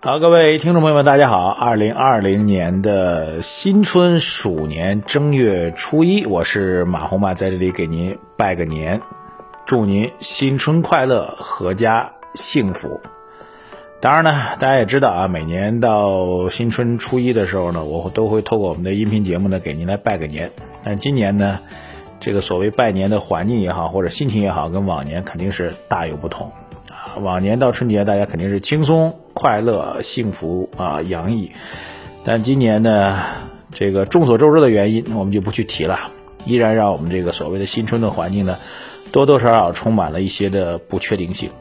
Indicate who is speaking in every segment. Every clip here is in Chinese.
Speaker 1: 好，各位听众朋友们，大家好！二零二零年的新春鼠年正月初一，我是马红马，在这里给您拜个年，祝您新春快乐，阖家幸福。当然呢，大家也知道啊，每年到新春初一的时候呢，我都会透过我们的音频节目呢，给您来拜个年。但今年呢，这个所谓拜年的环境也好，或者心情也好，跟往年肯定是大有不同啊。往年到春节，大家肯定是轻松。快乐、幸福啊，洋溢。但今年呢，这个众所周知的原因，我们就不去提了。依然让我们这个所谓的新春的环境呢，多多少少充满了一些的不确定性，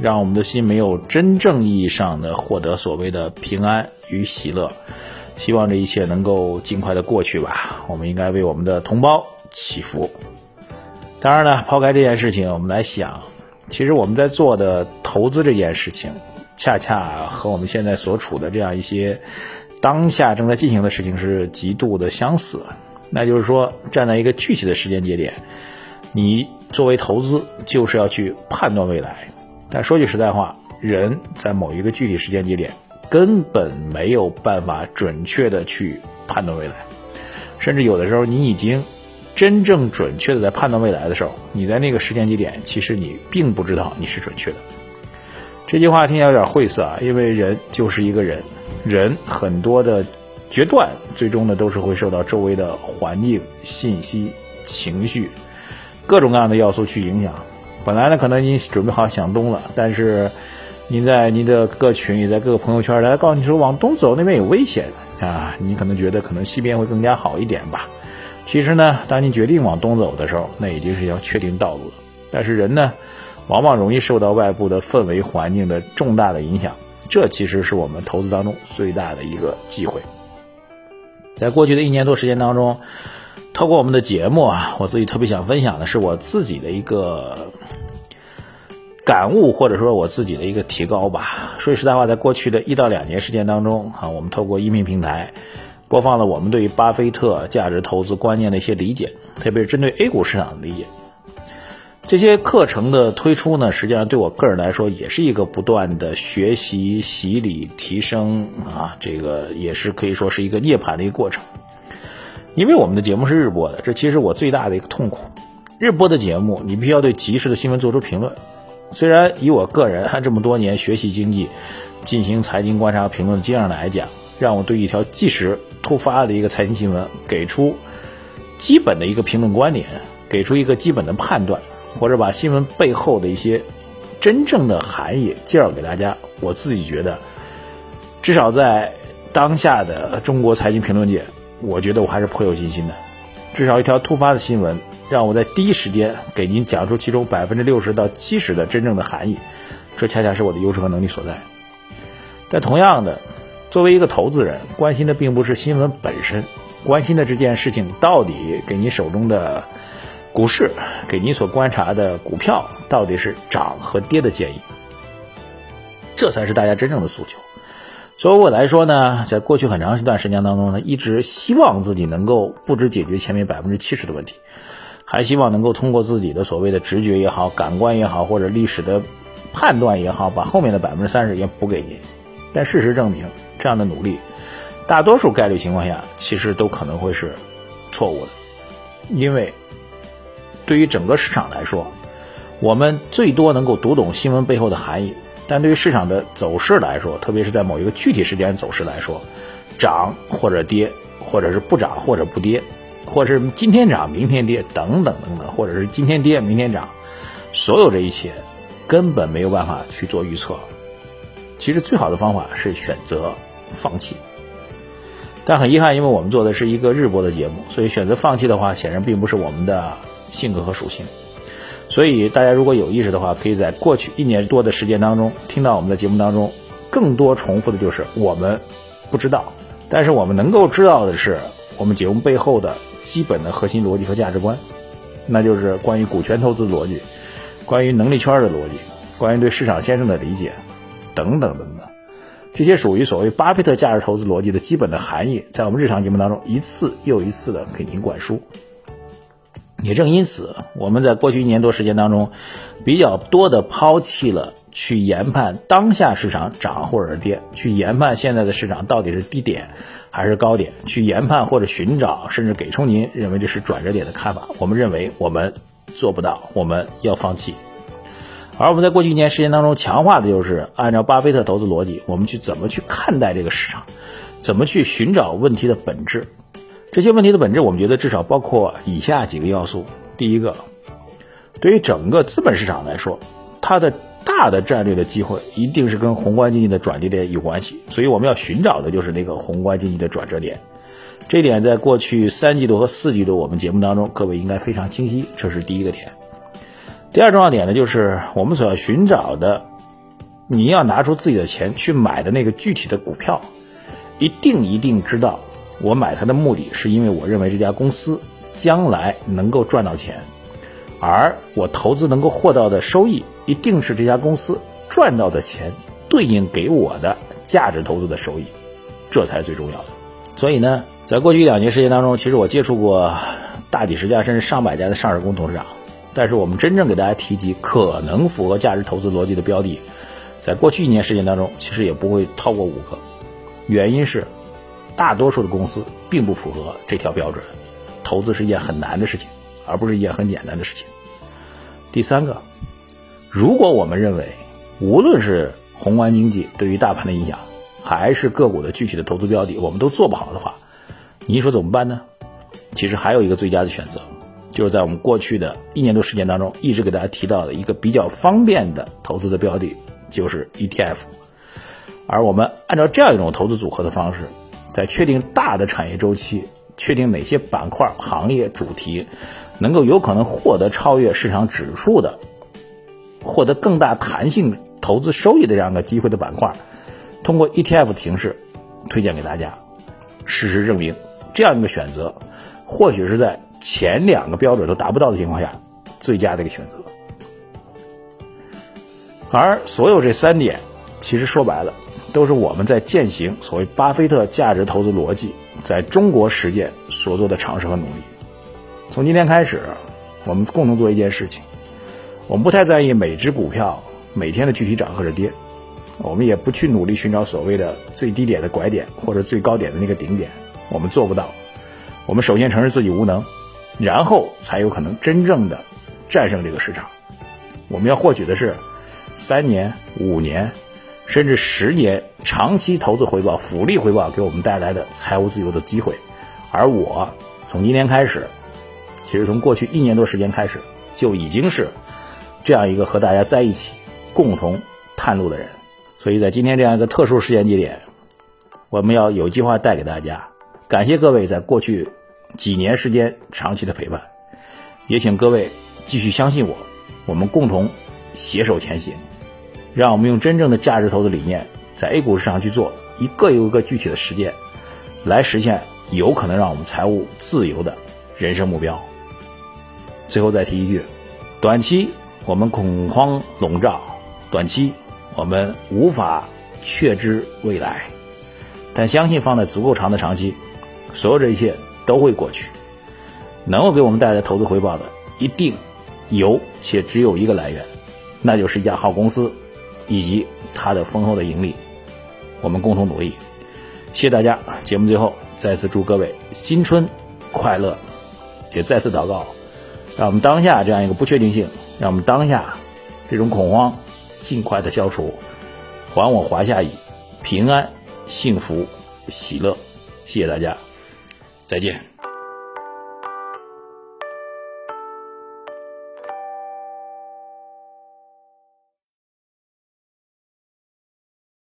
Speaker 1: 让我们的心没有真正意义上的获得所谓的平安与喜乐。希望这一切能够尽快的过去吧。我们应该为我们的同胞祈福。当然了，抛开这件事情，我们来想，其实我们在做的投资这件事情。恰恰和我们现在所处的这样一些当下正在进行的事情是极度的相似，那就是说，站在一个具体的时间节点，你作为投资就是要去判断未来。但说句实在话，人在某一个具体时间节点根本没有办法准确的去判断未来，甚至有的时候你已经真正准确的在判断未来的时候，你在那个时间节点，其实你并不知道你是准确的。这句话听起来有点晦涩啊，因为人就是一个人，人很多的决断，最终呢都是会受到周围的环境、信息、情绪各种各样的要素去影响。本来呢，可能您准备好向东了，但是您在您的各群里，在各个朋友圈，来告诉你说往东走，那边有危险啊，你可能觉得可能西边会更加好一点吧。其实呢，当你决定往东走的时候，那已经是要确定道路了。但是人呢？往往容易受到外部的氛围环境的重大的影响，这其实是我们投资当中最大的一个机会。在过去的一年多时间当中，透过我们的节目啊，我自己特别想分享的是我自己的一个感悟，或者说我自己的一个提高吧。说句实在话，在过去的一到两年时间当中啊，我们透过音频平台播放了我们对于巴菲特价值投资观念的一些理解，特别是针对 A 股市场的理解。这些课程的推出呢，实际上对我个人来说也是一个不断的学习、洗礼、提升啊，这个也是可以说是一个涅槃的一个过程。因为我们的节目是日播的，这其实我最大的一个痛苦。日播的节目，你必须要对及时的新闻做出评论。虽然以我个人这么多年学习经济、进行财经观察评论的经验来讲，让我对一条即时突发的一个财经新闻给出基本的一个评论观点，给出一个基本的判断。或者把新闻背后的一些真正的含义介绍给大家，我自己觉得，至少在当下的中国财经评论界，我觉得我还是颇有信心的。至少一条突发的新闻，让我在第一时间给您讲出其中百分之六十到七十的真正的含义，这恰恰是我的优势和能力所在。但同样的，作为一个投资人，关心的并不是新闻本身，关心的这件事情到底给你手中的。股市给您所观察的股票到底是涨和跌的建议，这才是大家真正的诉求。所以我来说呢，在过去很长一段时间当中呢，一直希望自己能够不止解决前面百分之七十的问题，还希望能够通过自己的所谓的直觉也好、感官也好，或者历史的判断也好，把后面的百分之三十也补给您。但事实证明，这样的努力，大多数概率情况下，其实都可能会是错误的，因为。对于整个市场来说，我们最多能够读懂新闻背后的含义，但对于市场的走势来说，特别是在某一个具体时间走势来说，涨或者跌，或者是不涨或者不跌，或者是今天涨明天跌等等等等，或者是今天跌明天涨，所有这一切根本没有办法去做预测。其实最好的方法是选择放弃，但很遗憾，因为我们做的是一个日播的节目，所以选择放弃的话，显然并不是我们的。性格和属性，所以大家如果有意识的话，可以在过去一年多的时间当中，听到我们的节目当中，更多重复的就是我们不知道，但是我们能够知道的是，我们节目背后的基本的核心逻辑和价值观，那就是关于股权投资逻辑，关于能力圈的逻辑，关于对市场先生的理解，等等等等，这些属于所谓巴菲特价值投资逻辑的基本的含义，在我们日常节目当中一次又一次的给您灌输。也正因此，我们在过去一年多时间当中，比较多的抛弃了去研判当下市场涨或者跌，去研判现在的市场到底是低点还是高点，去研判或者寻找甚至给出您认为这是转折点的看法。我们认为我们做不到，我们要放弃。而我们在过去一年时间当中强化的就是按照巴菲特投资逻辑，我们去怎么去看待这个市场，怎么去寻找问题的本质。这些问题的本质，我们觉得至少包括以下几个要素。第一个，对于整个资本市场来说，它的大的战略的机会一定是跟宏观经济的转折点有关系，所以我们要寻找的就是那个宏观经济的转折点。这点在过去三季度和四季度我们节目当中，各位应该非常清晰。这是第一个点。第二重要点呢，就是我们所要寻找的，你要拿出自己的钱去买的那个具体的股票，一定一定知道。我买它的目的是因为我认为这家公司将来能够赚到钱，而我投资能够获到的收益一定是这家公司赚到的钱对应给我的价值投资的收益，这才是最重要的。所以呢，在过去一两年时间当中，其实我接触过大几十家甚至上百家的上市公司董事长，但是我们真正给大家提及可能符合价值投资逻辑的标的，在过去一年时间当中，其实也不会超过五个，原因是。大多数的公司并不符合这条标准，投资是一件很难的事情，而不是一件很简单的事情。第三个，如果我们认为无论是宏观经济对于大盘的影响，还是个股的具体的投资标的，我们都做不好的话，您说怎么办呢？其实还有一个最佳的选择，就是在我们过去的一年多时间当中，一直给大家提到的一个比较方便的投资的标的，就是 ETF。而我们按照这样一种投资组合的方式。在确定大的产业周期，确定哪些板块、行业主题能够有可能获得超越市场指数的，获得更大弹性投资收益的这样的机会的板块，通过 ETF 形式推荐给大家。事实证明，这样一个选择，或许是在前两个标准都达不到的情况下，最佳的一个选择。而所有这三点，其实说白了。都是我们在践行所谓巴菲特价值投资逻辑，在中国实践所做的尝试和努力。从今天开始，我们共同做一件事情：我们不太在意每只股票每天的具体涨或者跌，我们也不去努力寻找所谓的最低点的拐点或者最高点的那个顶点，我们做不到。我们首先承认自己无能，然后才有可能真正的战胜这个市场。我们要获取的是三年、五年。甚至十年长期投资回报、复利回报给我们带来的财务自由的机会，而我从今天开始，其实从过去一年多时间开始，就已经是这样一个和大家在一起共同探路的人。所以在今天这样一个特殊时间节点，我们要有计划带给大家。感谢各位在过去几年时间长期的陪伴，也请各位继续相信我，我们共同携手前行。让我们用真正的价值投资理念，在 A 股市场去做一个又一个具体的实践，来实现有可能让我们财务自由的人生目标。最后再提一句：短期我们恐慌笼罩，短期我们无法确知未来，但相信放在足够长的长期，所有这一切都会过去。能够给我们带来投资回报的，一定有且只有一个来源，那就是一家好公司。以及它的丰厚的盈利，我们共同努力。谢谢大家！节目最后再次祝各位新春快乐，也再次祷告，让我们当下这样一个不确定性，让我们当下这种恐慌尽快的消除，还我华夏以平安、幸福、喜乐。谢谢大家，再见。